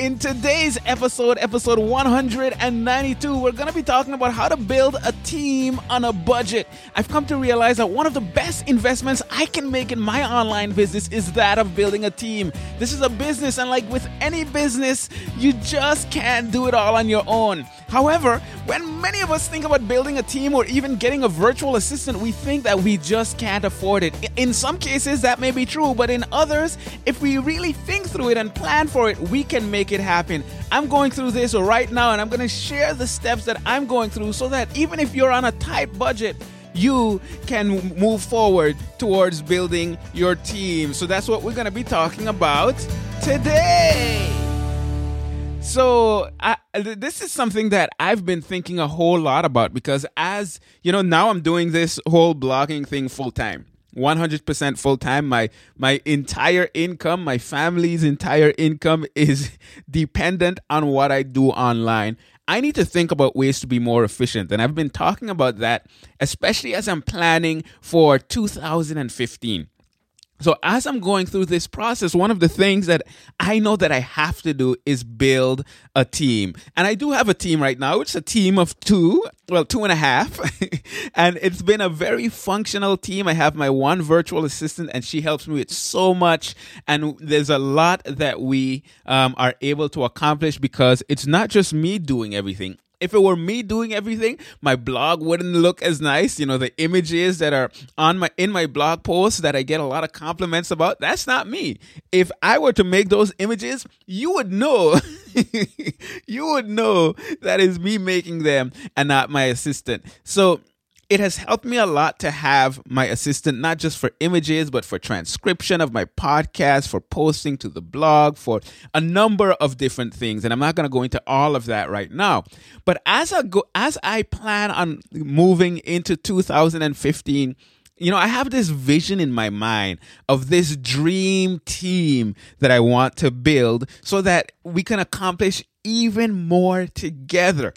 In today's episode, episode 192, we're going to be talking about how to build a team on a budget. I've come to realize that one of the best investments I can make in my online business is that of building a team. This is a business, and like with any business, you just can't do it all on your own. However, when many of us think about building a team or even getting a virtual assistant, we think that we just can't afford it. In some cases, that may be true, but in others, if we really think through it and plan for it, we can make it happen. I'm going through this right now, and I'm going to share the steps that I'm going through so that even if you're on a tight budget, you can move forward towards building your team. So that's what we're going to be talking about today. So I, this is something that I've been thinking a whole lot about because as you know now I'm doing this whole blogging thing full time. 100% full time my my entire income my family's entire income is dependent on what I do online I need to think about ways to be more efficient and I've been talking about that especially as I'm planning for 2015 so as I'm going through this process, one of the things that I know that I have to do is build a team. And I do have a team right now. It's a team of two, well, two and a half. and it's been a very functional team. I have my one virtual assistant and she helps me with so much. And there's a lot that we um, are able to accomplish because it's not just me doing everything if it were me doing everything, my blog wouldn't look as nice. You know, the images that are on my in my blog posts that I get a lot of compliments about, that's not me. If I were to make those images, you would know. you would know that is me making them and not my assistant. So it has helped me a lot to have my assistant not just for images but for transcription of my podcast for posting to the blog for a number of different things and i'm not going to go into all of that right now but as i go as i plan on moving into 2015 you know, I have this vision in my mind of this dream team that I want to build so that we can accomplish even more together.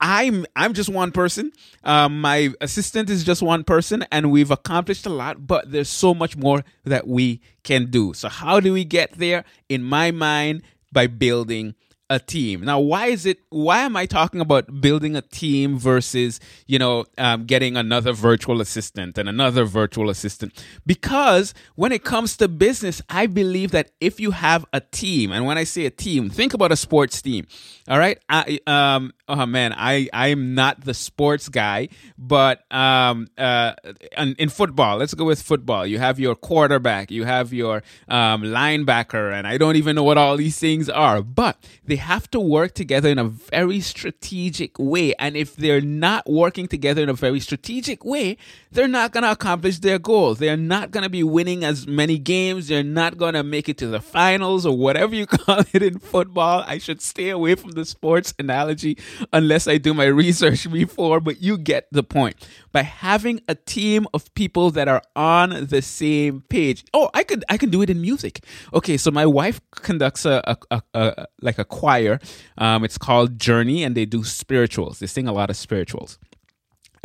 I'm I'm just one person. Um, my assistant is just one person, and we've accomplished a lot. But there's so much more that we can do. So how do we get there? In my mind, by building a team. Now, why is it? Why am I talking about building a team versus you know um, getting another virtual assistant and another virtual assistant? Because when it comes to business, I believe that if you have a team, and when I say a team, think about a sports team. All right, I um oh man, I I am not the sports guy, but um uh in, in football, let's go with football. You have your quarterback, you have your um linebacker, and I don't even know what all these things are, but they have to work together in a very strategic way. And if they're not working together in a very strategic way, they're not going to accomplish their goals. They're not going to be winning as many games. They're not going to make it to the finals or whatever you call it in football. I should stay away from the sports analogy unless I do my research before, but you get the point. By having a team of people that are on the same page. Oh, I could I can do it in music. Okay, so my wife conducts a, a, a, a like a choir. Um, it's called Journey, and they do spirituals. They sing a lot of spirituals.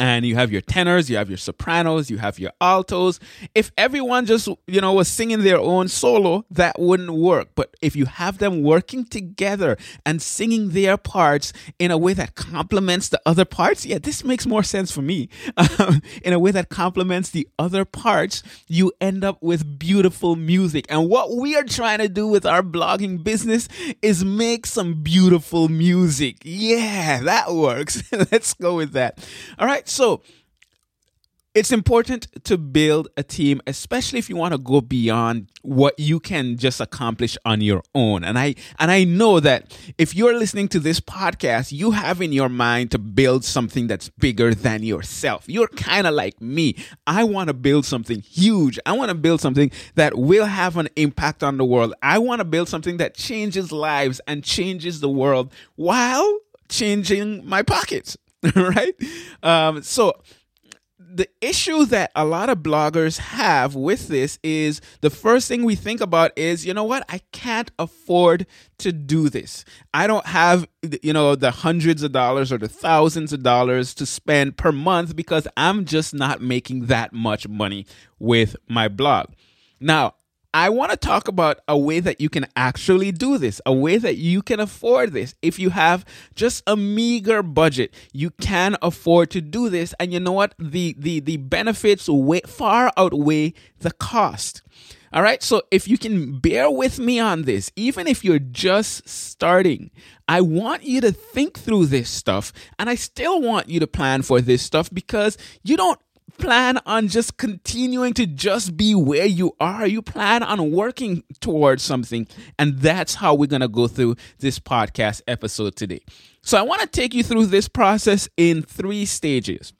And you have your tenors, you have your sopranos, you have your altos. If everyone just, you know, was singing their own solo, that wouldn't work. But if you have them working together and singing their parts in a way that complements the other parts, yeah, this makes more sense for me. Um, in a way that complements the other parts, you end up with beautiful music. And what we are trying to do with our blogging business is make some beautiful music. Yeah, that works. Let's go with that. All right. So it's important to build a team, especially if you want to go beyond what you can just accomplish on your own. And I and I know that if you're listening to this podcast, you have in your mind to build something that's bigger than yourself. You're kind of like me. I want to build something huge. I want to build something that will have an impact on the world. I want to build something that changes lives and changes the world while changing my pockets. right? Um, so the issue that a lot of bloggers have with this is the first thing we think about is, you know what? I can't afford to do this. I don't have, you know, the hundreds of dollars or the thousands of dollars to spend per month because I'm just not making that much money with my blog. Now, I want to talk about a way that you can actually do this, a way that you can afford this. If you have just a meager budget, you can afford to do this. And you know what? The the the benefits way, far outweigh the cost. All right. So if you can bear with me on this, even if you're just starting, I want you to think through this stuff. And I still want you to plan for this stuff because you don't plan on just continuing to just be where you are. You plan on working towards something. And that's how we're going to go through this podcast episode today. So I want to take you through this process in three stages.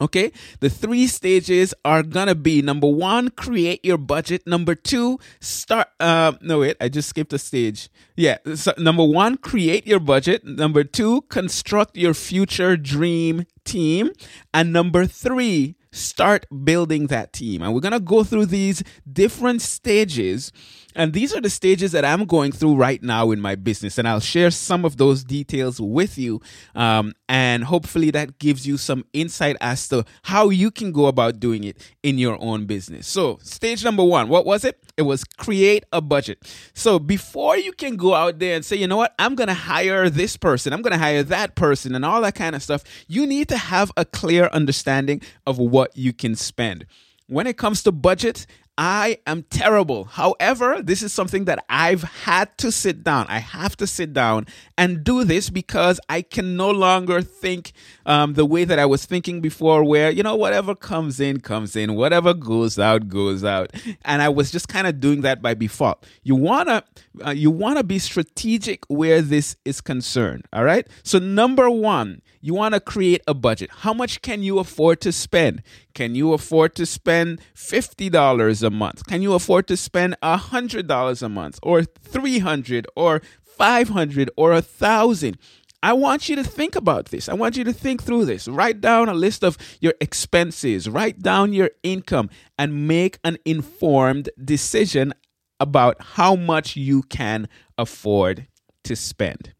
Okay, the three stages are gonna be number one, create your budget. Number two, start. Uh, no, wait, I just skipped a stage. Yeah, so number one, create your budget. Number two, construct your future dream team. And number three, start building that team. And we're gonna go through these different stages and these are the stages that I'm going through right now in my business. And I'll share some of those details with you. Um, and hopefully that gives you some insight as to how you can go about doing it in your own business. So, stage number one, what was it? It was create a budget. So, before you can go out there and say, you know what, I'm going to hire this person, I'm going to hire that person, and all that kind of stuff, you need to have a clear understanding of what you can spend. When it comes to budget, I am terrible. However, this is something that I've had to sit down. I have to sit down and do this because I can no longer think um, the way that I was thinking before, where, you know, whatever comes in, comes in, whatever goes out, goes out. And I was just kind of doing that by default. You want to uh, you want to be strategic where this is concerned, all right? So number 1, you want to create a budget. How much can you afford to spend? Can you afford to spend $50 a month? Can you afford to spend $100 a month or 300 or 500 or a 1000? I want you to think about this. I want you to think through this. Write down a list of your expenses, write down your income, and make an informed decision about how much you can afford to spend.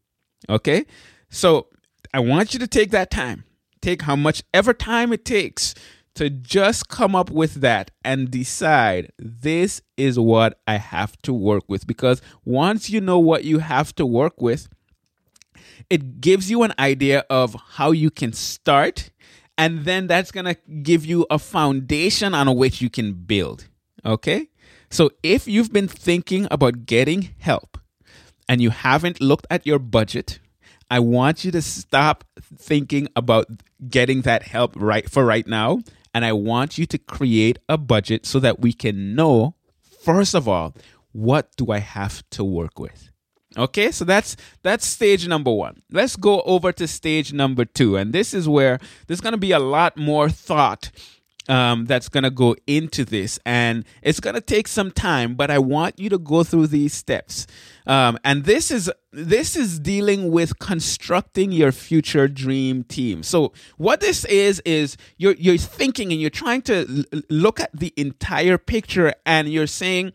Okay? So I want you to take that time. Take how much ever time it takes to just come up with that and decide this is what I have to work with. Because once you know what you have to work with, it gives you an idea of how you can start. And then that's going to give you a foundation on which you can build. Okay? So if you've been thinking about getting help and you haven't looked at your budget, I want you to stop thinking about getting that help right for right now. And I want you to create a budget so that we can know, first of all, what do I have to work with? Okay, so that's that's stage number one. Let's go over to stage number two, and this is where there's to be a lot more thought um, that's going to go into this. And it's going to take some time, but I want you to go through these steps. Um, and this is this is dealing with constructing your future dream team. So what this is is you're you're thinking and you're trying to l- look at the entire picture, and you're saying,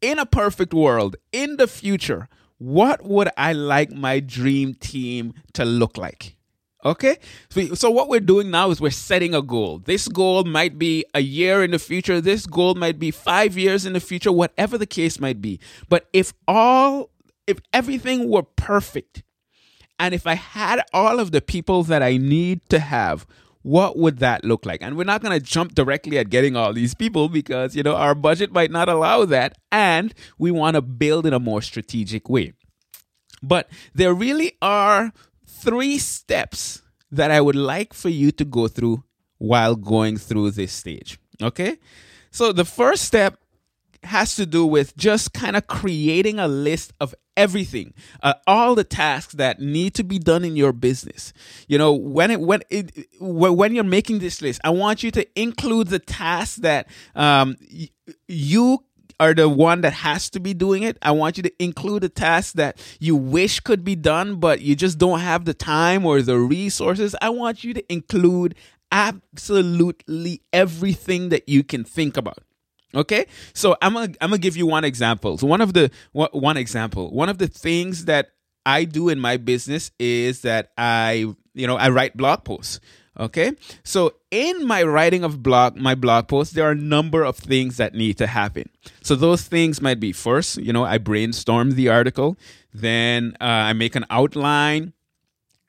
in a perfect world, in the future, what would I like my dream team to look like? Okay. So, so what we're doing now is we're setting a goal. This goal might be a year in the future. This goal might be five years in the future, whatever the case might be. But if all, if everything were perfect, and if I had all of the people that I need to have, what would that look like? And we're not going to jump directly at getting all these people because, you know, our budget might not allow that. And we want to build in a more strategic way. But there really are three steps that I would like for you to go through while going through this stage. Okay? So the first step has to do with just kind of creating a list of everything, uh, all the tasks that need to be done in your business. You know, when it when it when you're making this list, I want you to include the tasks that um, you are the one that has to be doing it. I want you to include the tasks that you wish could be done, but you just don't have the time or the resources. I want you to include absolutely everything that you can think about. Okay, so I'm gonna I'm gonna give you one example. So one of the one example, one of the things that I do in my business is that I you know I write blog posts. Okay, so in my writing of blog my blog posts, there are a number of things that need to happen. So those things might be first, you know, I brainstorm the article, then uh, I make an outline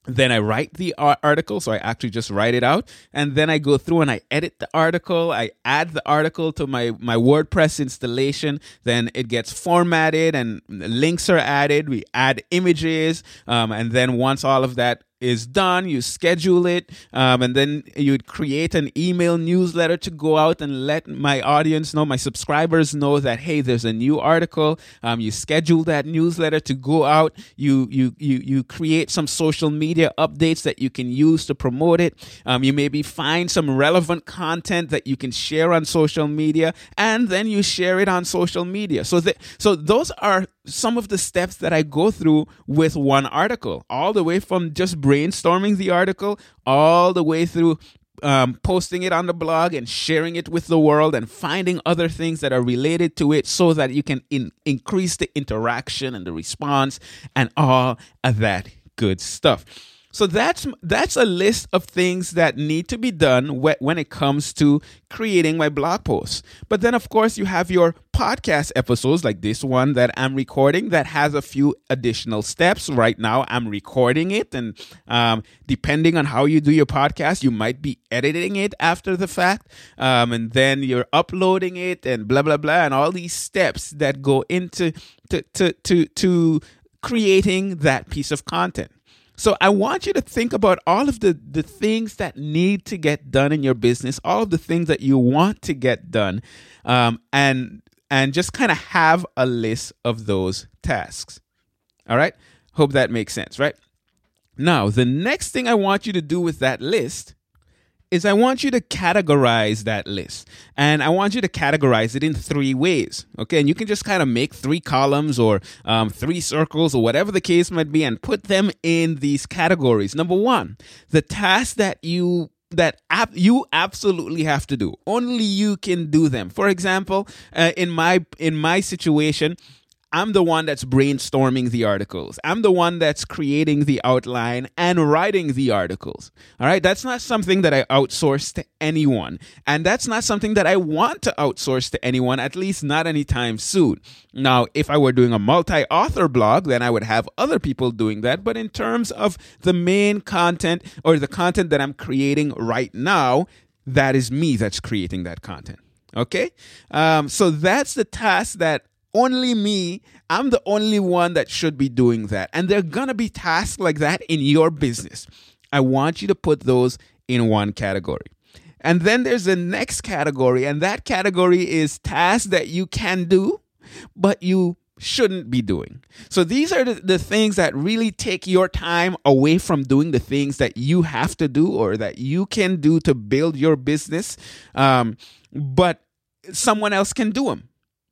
then I write the article. So I actually just write it out. And then I go through and I edit the article. I add the article to my, my WordPress installation. Then it gets formatted and links are added. We add images. Um, and then once all of that is done, you schedule it, um, and then you'd create an email newsletter to go out and let my audience know, my subscribers know that hey, there's a new article. Um, you schedule that newsletter to go out. You you you you create some social media updates that you can use to promote it. Um, you maybe find some relevant content that you can share on social media, and then you share it on social media. So that so those are some of the steps that I go through with one article, all the way from just brainstorming the article, all the way through um, posting it on the blog and sharing it with the world and finding other things that are related to it so that you can in- increase the interaction and the response and all of that good stuff. So that's that's a list of things that need to be done when it comes to creating my blog posts. But then of course you have your podcast episodes like this one that I'm recording that has a few additional steps. Right now I'm recording it and um, depending on how you do your podcast, you might be editing it after the fact um, and then you're uploading it and blah blah blah and all these steps that go into to to to, to creating that piece of content. So I want you to think about all of the, the things that need to get done in your business, all of the things that you want to get done, um, and and just kind of have a list of those tasks. All right. Hope that makes sense, right? Now, the next thing I want you to do with that list is I want you to categorize that list. And I want you to categorize it in three ways. Okay. And you can just kind of make three columns or um, three circles or whatever the case might be and put them in these categories. Number one, the task that you that ap- you absolutely have to do only you can do them for example uh, in my in my situation I'm the one that's brainstorming the articles. I'm the one that's creating the outline and writing the articles. All right. That's not something that I outsource to anyone. And that's not something that I want to outsource to anyone, at least not anytime soon. Now, if I were doing a multi author blog, then I would have other people doing that. But in terms of the main content or the content that I'm creating right now, that is me that's creating that content. Okay. Um, so that's the task that only me. I'm the only one that should be doing that. And there are going to be tasks like that in your business. I want you to put those in one category. And then there's the next category, and that category is tasks that you can do, but you shouldn't be doing. So these are the, the things that really take your time away from doing the things that you have to do or that you can do to build your business. Um, but someone else can do them.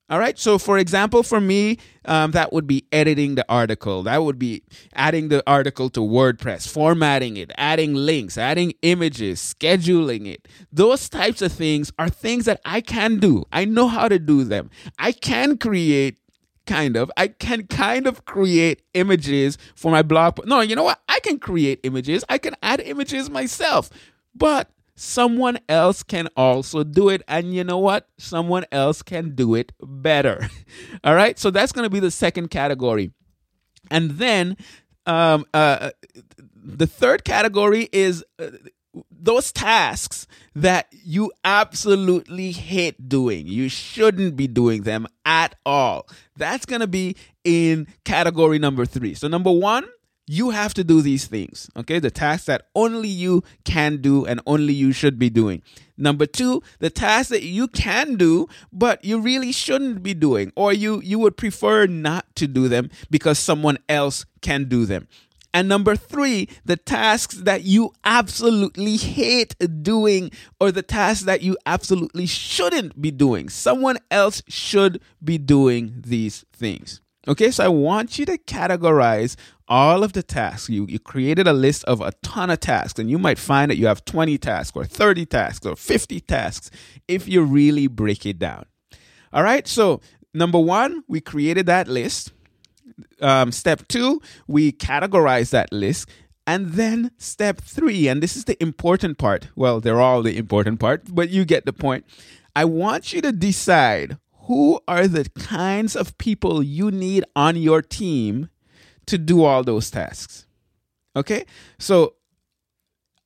All right. So, for example, for me, um, that would be editing the article. That would be adding the article to WordPress, formatting it, adding links, adding images, scheduling it. Those types of things are things that I can do. I know how to do them. I can create kind of. I can kind of create images for my blog. No, you know what? I can create images. I can add images myself. But someone else can also do it. And you know what? Someone else can do it better. All right. So that's going to be the second category. And then um, uh, the third category is uh, those tasks that you absolutely hate doing. You shouldn't be doing them at all. That's going to be in category number three. So, number one, you have to do these things, okay? The tasks that only you can do and only you should be doing. Number two, the tasks that you can do, but you really shouldn't be doing, or you, you would prefer not to do them because someone else can do them. And number three, the tasks that you absolutely hate doing or the tasks that you absolutely shouldn't be doing. Someone else should be doing these things. Okay, so I want you to categorize all of the tasks. You, you created a list of a ton of tasks, and you might find that you have 20 tasks or 30 tasks or 50 tasks if you really break it down. All right, so number one, we created that list um, step two, we categorize that list. And then step three, and this is the important part. Well, they're all the important part, but you get the point. I want you to decide who are the kinds of people you need on your team to do all those tasks. Okay? So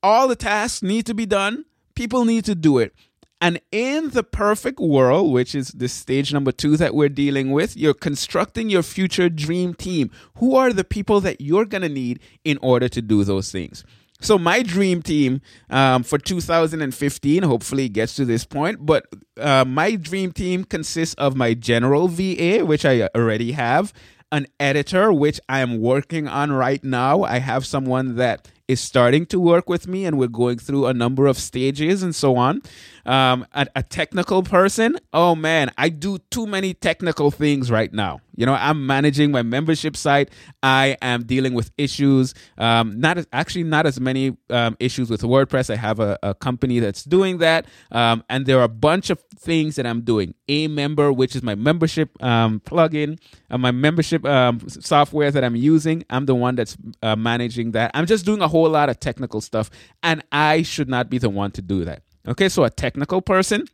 all the tasks need to be done. People need to do it. And in the perfect world, which is the stage number two that we're dealing with, you're constructing your future dream team. Who are the people that you're going to need in order to do those things? So, my dream team um, for 2015 hopefully gets to this point, but uh, my dream team consists of my general VA, which I already have, an editor, which I am working on right now. I have someone that is starting to work with me, and we're going through a number of stages and so on. Um, a, a technical person, oh man, I do too many technical things right now. You know, I'm managing my membership site. I am dealing with issues. Um, not as, actually not as many um, issues with WordPress. I have a, a company that's doing that, um, and there are a bunch of things that I'm doing. aMember, which is my membership um, plugin, uh, my membership um, software that I'm using. I'm the one that's uh, managing that. I'm just doing a whole lot of technical stuff, and I should not be the one to do that. Okay, so a technical person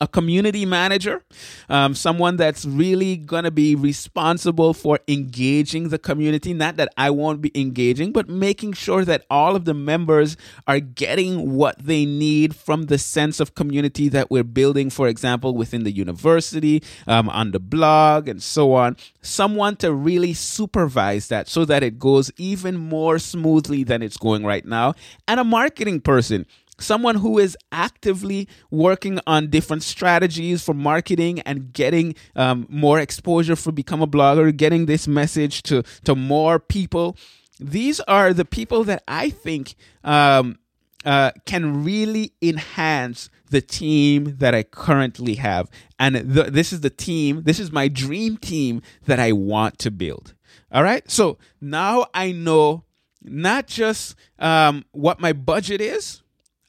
a community manager, um, someone that's really going to be responsible for engaging the community. Not that I won't be engaging, but making sure that all of the members are getting what they need from the sense of community that we're building, for example, within the university, um, on the blog, and so on. Someone to really supervise that so that it goes even more smoothly than it's going right now. And a marketing person someone who is actively working on different strategies for marketing and getting um, more exposure for become a blogger getting this message to to more people. These are the people that i think um, uh, can really enhance the team that i currently have. And th- this is the team this is my dream team that i want to build. All right? So now i know not just um, what my budget is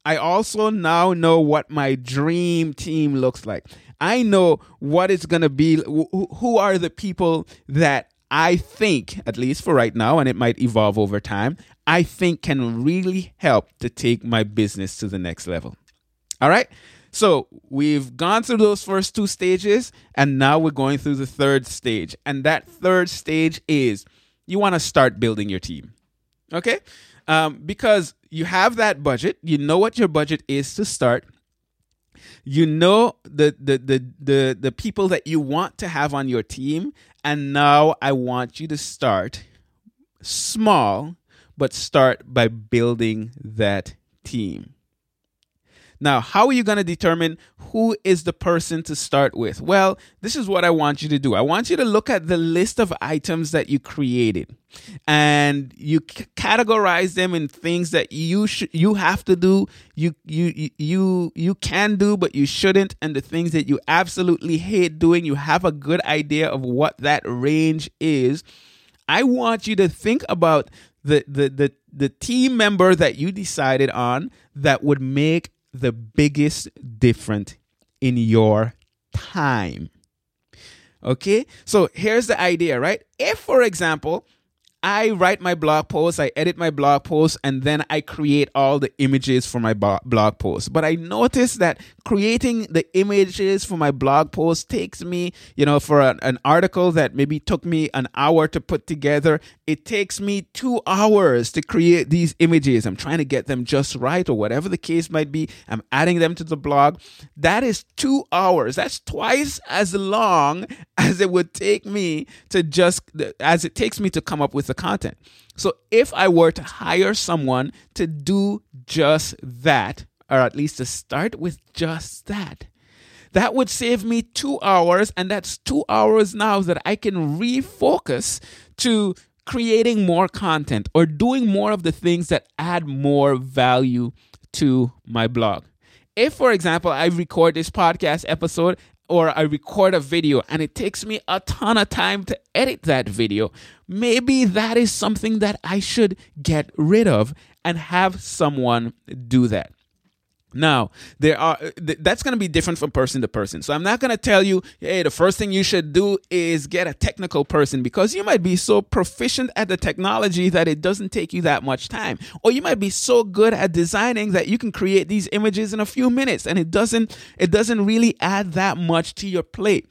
I also now know what my dream team looks like. I know what it's going to be. Who are the people that I think, at least for right now, and it might evolve over time, I think can really help to take my business to the next level. All right. So we've gone through those first two stages, and now we're going through the third stage. And that third stage is you want to start building your team. Okay? Um, because you have that budget, you know what your budget is to start. You know the, the the the the people that you want to have on your team, and now I want you to start small, but start by building that team. Now, how are you going to determine who is the person to start with? Well, this is what I want you to do. I want you to look at the list of items that you created and you c- categorize them in things that you should you have to do, you you you you can do but you shouldn't and the things that you absolutely hate doing, you have a good idea of what that range is. I want you to think about the the the the team member that you decided on that would make the biggest difference in your time. Okay. So here's the idea, right? If, for example, I write my blog post, I edit my blog post, and then I create all the images for my blog post. But I noticed that creating the images for my blog post takes me, you know, for an, an article that maybe took me an hour to put together, it takes me two hours to create these images. I'm trying to get them just right, or whatever the case might be. I'm adding them to the blog. That is two hours. That's twice as long as it would take me to just, as it takes me to come up with the content. So if I were to hire someone to do just that, or at least to start with just that, that would save me two hours, and that's two hours now that I can refocus to creating more content or doing more of the things that add more value to my blog. If, for example, I record this podcast episode or I record a video and it takes me a ton of time to edit that video, maybe that is something that I should get rid of and have someone do that. Now, there are uh, that's going to be different from person to person. So I'm not going to tell you, hey, the first thing you should do is get a technical person because you might be so proficient at the technology that it doesn't take you that much time. Or you might be so good at designing that you can create these images in a few minutes and it doesn't it doesn't really add that much to your plate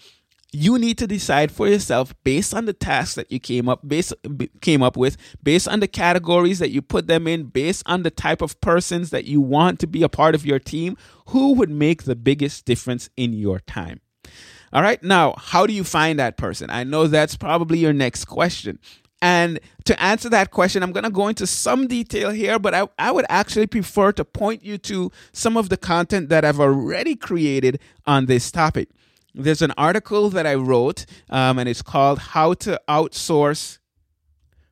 you need to decide for yourself based on the tasks that you came up based came up with based on the categories that you put them in based on the type of persons that you want to be a part of your team who would make the biggest difference in your time? All right now how do you find that person? I know that's probably your next question. And to answer that question, I'm going to go into some detail here, but I, I would actually prefer to point you to some of the content that I've already created on this topic there's an article that I wrote, um, and it's called How to Outsource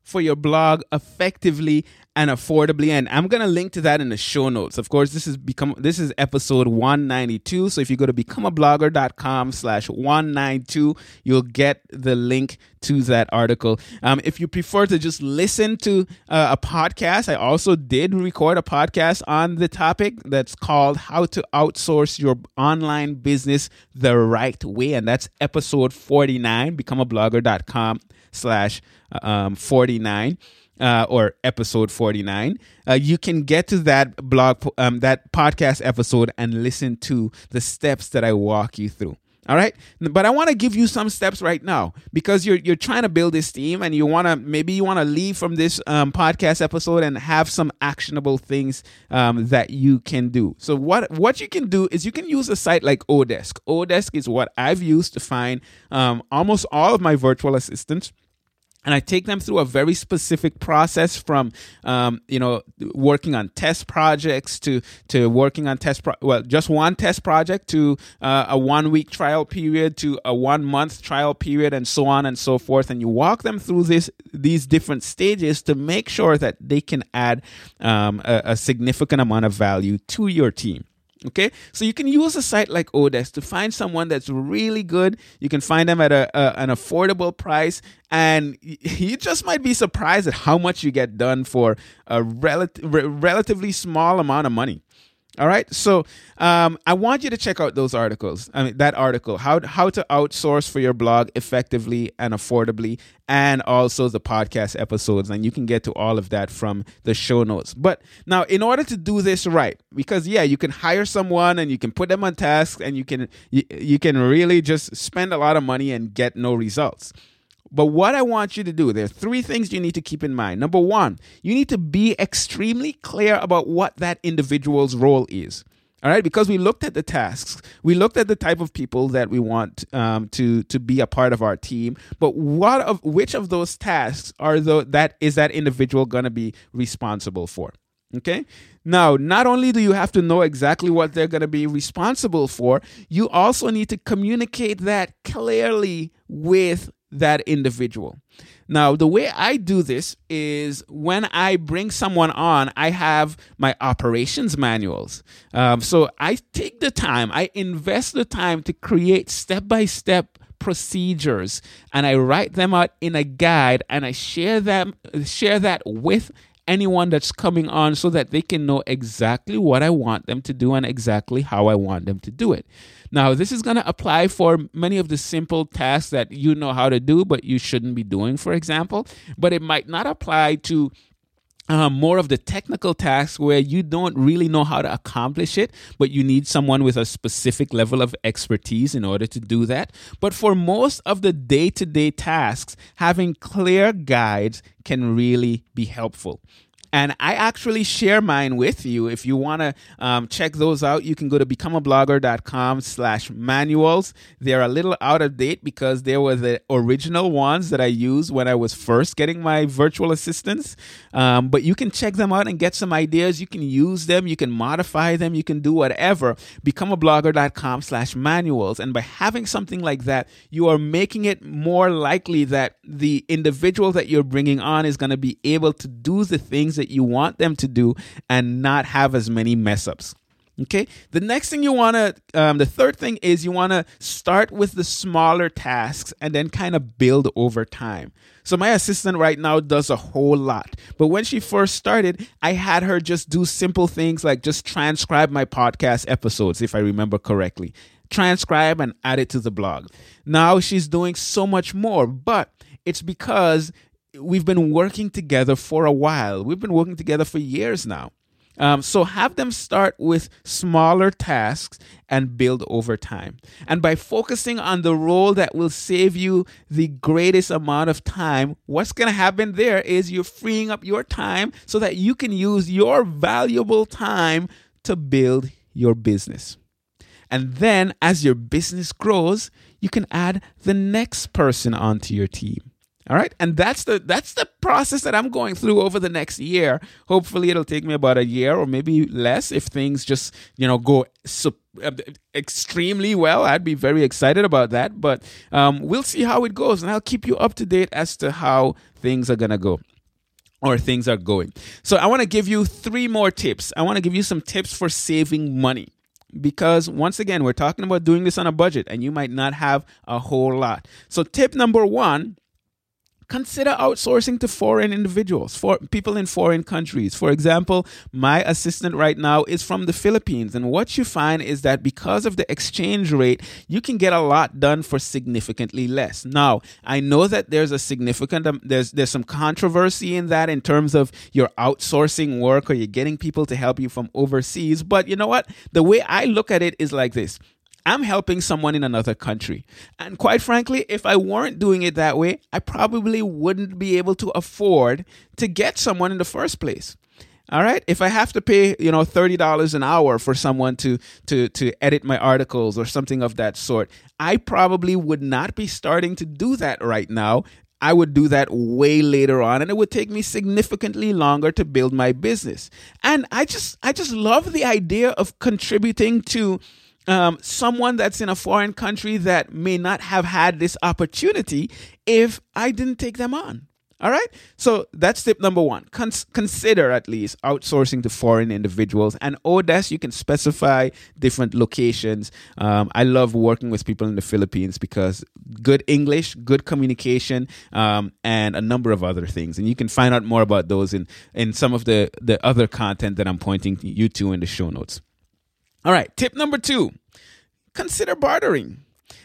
for Your Blog Effectively and affordably. And i'm going to link to that in the show notes. Of course this is become this is episode 192 so if you go to becomeablogger.com slash 192 you'll get the link to that article. Um, if you prefer to just listen to uh, a podcast i also did record a podcast on the topic that's called how to outsource your online business the right way. And that's episode 49 becomeablogger.com slash uh, um, 49 uh, or episode 49 uh, you can get to that blog um, that podcast episode and listen to the steps that i walk you through. All right? But i want to give you some steps right now because you're you're trying to build this team and you want to maybe you want to leave from this um, podcast episode and have some actionable things um, that you can do. So what what you can do is you can use a site like odesk. Odesk is what i've used to find um, almost all of my virtual assistants and I take them through a very specific process from, um, you know, working on test projects to to working on test pro- well, just one test project to uh, a one week trial period to a one month trial period and so on and so forth. And you walk them through this these different stages to make sure that they can add um, a, a significant amount of value to your team. Okay, so you can use a site like Odesk to find someone that's really good. You can find them at a, a, an affordable price, and you just might be surprised at how much you get done for a rel- re- relatively small amount of money. All right, so um, I want you to check out those articles. I mean, that article, how how to outsource for your blog effectively and affordably, and also the podcast episodes, and you can get to all of that from the show notes. But now, in order to do this right, because yeah, you can hire someone and you can put them on tasks, and you can you, you can really just spend a lot of money and get no results. But what I want you to do, there are three things you need to keep in mind. Number one, you need to be extremely clear about what that individual's role is. All right, because we looked at the tasks, we looked at the type of people that we want um, to to be a part of our team. But what of which of those tasks are the that is that individual going to be responsible for? Okay. Now, not only do you have to know exactly what they're going to be responsible for, you also need to communicate that clearly with that individual. Now, the way I do this is when I bring someone on, I have my operations manuals. Um, so I take the time, I invest the time to create step by step procedures and I write them out in a guide and I share them share that with anyone that's coming on so that they can know exactly what I want them to do and exactly how I want them to do it. Now, this is going to apply for many of the simple tasks that you know how to do, but you shouldn't be doing, for example. But it might not apply to um, more of the technical tasks where you don't really know how to accomplish it, but you need someone with a specific level of expertise in order to do that. But for most of the day to day tasks, having clear guides can really be helpful. And I actually share mine with you. If you want to um, check those out, you can go to becomeablogger.com slash manuals. They're a little out of date because they were the original ones that I used when I was first getting my virtual assistants. Um, but you can check them out and get some ideas. You can use them. You can modify them. You can do whatever. Becomeablogger.com slash manuals. And by having something like that, you are making it more likely that the individual that you're bringing on is going to be able to do the things that that you want them to do and not have as many mess ups. Okay. The next thing you want to, um, the third thing is you want to start with the smaller tasks and then kind of build over time. So my assistant right now does a whole lot. But when she first started, I had her just do simple things like just transcribe my podcast episodes, if I remember correctly. Transcribe and add it to the blog. Now she's doing so much more, but it's because we've been working together for a while. We've been working together for years now. Um, so have them start with smaller tasks and build over time. And by focusing on the role that will save you the greatest amount of time, what's going to happen there is you're freeing up your time so that you can use your valuable time to build your business. And then as your business grows, you can add the next person onto your team. All right. And that's the that's the process that I'm going through over the next year. Hopefully it'll take me about a year or maybe less if things just, you know, go uh, extremely well. I'd be very excited about that, but um, we'll see how it goes and I'll keep you up to date as to how things are going to go or things are going. So I want to give you three more tips. I want to give you some tips for saving money because once again, we're talking about doing this on a budget and you might not have a whole lot. So tip number 1 consider outsourcing to foreign individuals, for people in foreign countries. For example, my assistant right now is from the Philippines, and what you find is that because of the exchange rate, you can get a lot done for significantly less. Now, I know that there's a significant um, there's there's some controversy in that in terms of your outsourcing work or you're getting people to help you from overseas, but you know what? The way I look at it is like this. I'm helping someone in another country. And quite frankly, if I weren't doing it that way, I probably wouldn't be able to afford to get someone in the first place. All right. If I have to pay, you know, thirty dollars an hour for someone to to to edit my articles or something of that sort, I probably would not be starting to do that right now. I would do that way later on and it would take me significantly longer to build my business. And I just I just love the idea of contributing to um, someone that's in a foreign country that may not have had this opportunity if I didn't take them on. All right. So that's tip number one. Cons- consider at least outsourcing to foreign individuals. And Odesk, you can specify different locations. Um, I love working with people in the Philippines because good English, good communication, um, and a number of other things. And you can find out more about those in, in some of the, the other content that I'm pointing you to in the show notes. All right, tip number two consider bartering.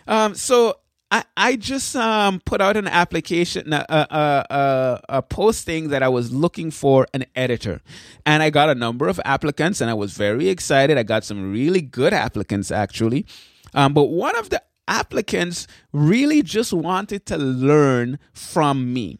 Um, so I, I just um, put out an application, a, a, a, a, posting that I was looking for an editor. And I got a number of applicants, and I was very excited. I got some really good applicants, actually. Um, but one of the applicants really just wanted to learn from me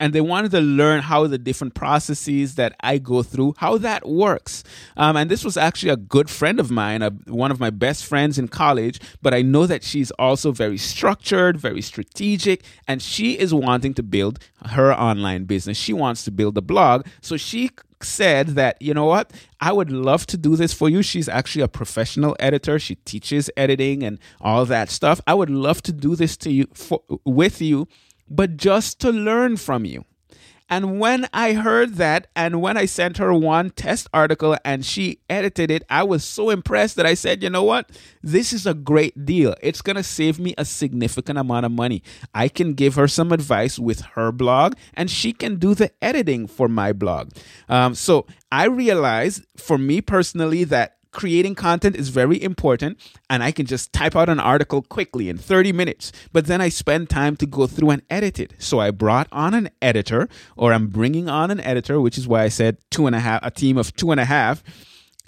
and they wanted to learn how the different processes that I go through, how that works. Um, and this was actually a good friend of mine, a, one of my best friends in college, but I know that she's also very structured, very strategic, and she is wanting to build her online business. She wants to build a blog. So she said that, you know what, I would love to do this for you. She's actually a professional editor. She teaches editing and all that stuff. I would love to do this to you for, with you but just to learn from you. And when I heard that, and when I sent her one test article and she edited it, I was so impressed that I said, you know what? This is a great deal. It's going to save me a significant amount of money. I can give her some advice with her blog, and she can do the editing for my blog. Um, so I realized for me personally that creating content is very important and I can just type out an article quickly in 30 minutes. But then I spend time to go through and edit it. So I brought on an editor or I'm bringing on an editor, which is why I said two and a half, a team of two and a half.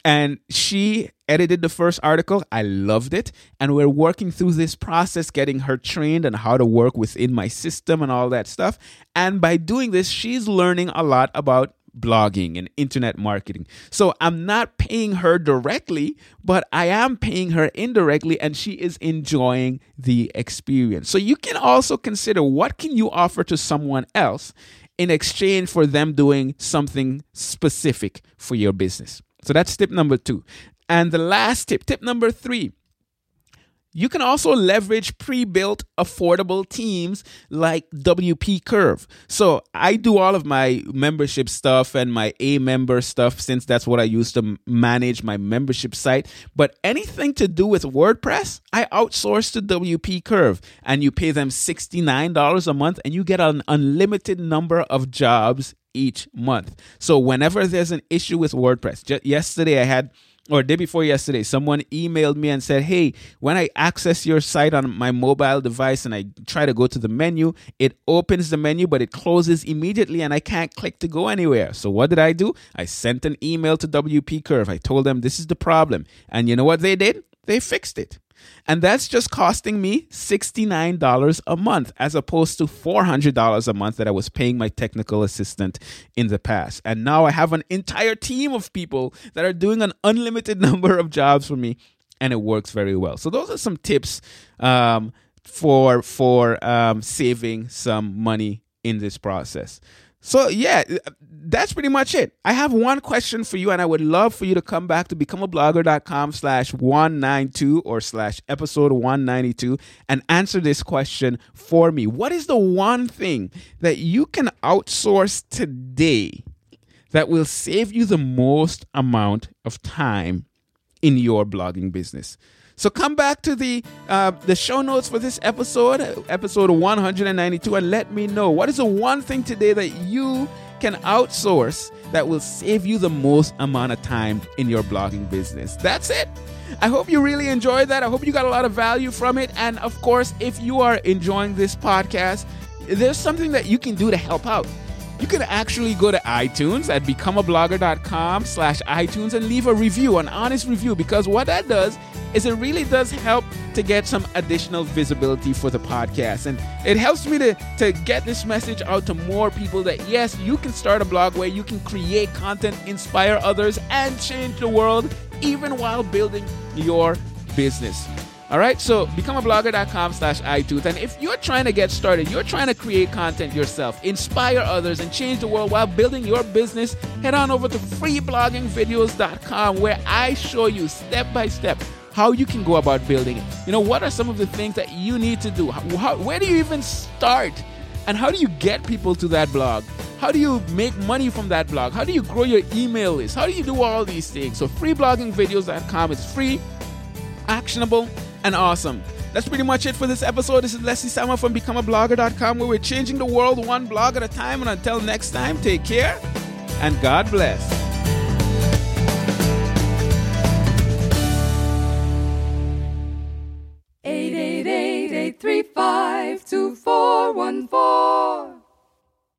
And she edited the first article. I loved it. And we're working through this process, getting her trained on how to work within my system and all that stuff. And by doing this, she's learning a lot about blogging and internet marketing. So I'm not paying her directly, but I am paying her indirectly and she is enjoying the experience. So you can also consider what can you offer to someone else in exchange for them doing something specific for your business. So that's tip number 2. And the last tip, tip number 3, you can also leverage pre built affordable teams like WP Curve. So I do all of my membership stuff and my aMember stuff since that's what I use to manage my membership site. But anything to do with WordPress, I outsource to WP Curve and you pay them $69 a month and you get an unlimited number of jobs each month. So whenever there's an issue with WordPress, yesterday I had or day before yesterday, someone emailed me and said, Hey, when I access your site on my mobile device and I try to go to the menu, it opens the menu, but it closes immediately and I can't click to go anywhere. So what did I do? I sent an email to WP Curve. I told them this is the problem. And you know what they did? They fixed it. And that's just costing me $69 a month as opposed to $400 a month that I was paying my technical assistant in the past. And now I have an entire team of people that are doing an unlimited number of jobs for me and it works very well. So those are some tips um, for for um, saving some money in this process. So yeah, uh, that's pretty much it. I have one question for you, and I would love for you to come back to becomeablogger.com slash 192 or slash episode 192 and answer this question for me. What is the one thing that you can outsource today that will save you the most amount of time in your blogging business? So come back to the uh, the show notes for this episode, episode 192, and let me know what is the one thing today that you can outsource that will save you the most amount of time in your blogging business. That's it. I hope you really enjoyed that. I hope you got a lot of value from it. And of course, if you are enjoying this podcast, there's something that you can do to help out you can actually go to iTunes at becomeablogger.com slash iTunes and leave a review, an honest review, because what that does is it really does help to get some additional visibility for the podcast. And it helps me to, to get this message out to more people that yes, you can start a blog where you can create content, inspire others, and change the world even while building your business. All right, so becomeablogger.com slash iTunes. And if you're trying to get started, you're trying to create content yourself, inspire others, and change the world while building your business, head on over to freebloggingvideos.com where I show you step by step how you can go about building it. You know, what are some of the things that you need to do? How, where do you even start? And how do you get people to that blog? How do you make money from that blog? How do you grow your email list? How do you do all these things? So freebloggingvideos.com is free, actionable, and awesome. That's pretty much it for this episode. This is Leslie Samuel from BecomeAblogger.com, where we're changing the world one blog at a time. And until next time, take care and God bless. Eight eight eight eight three five two four one four.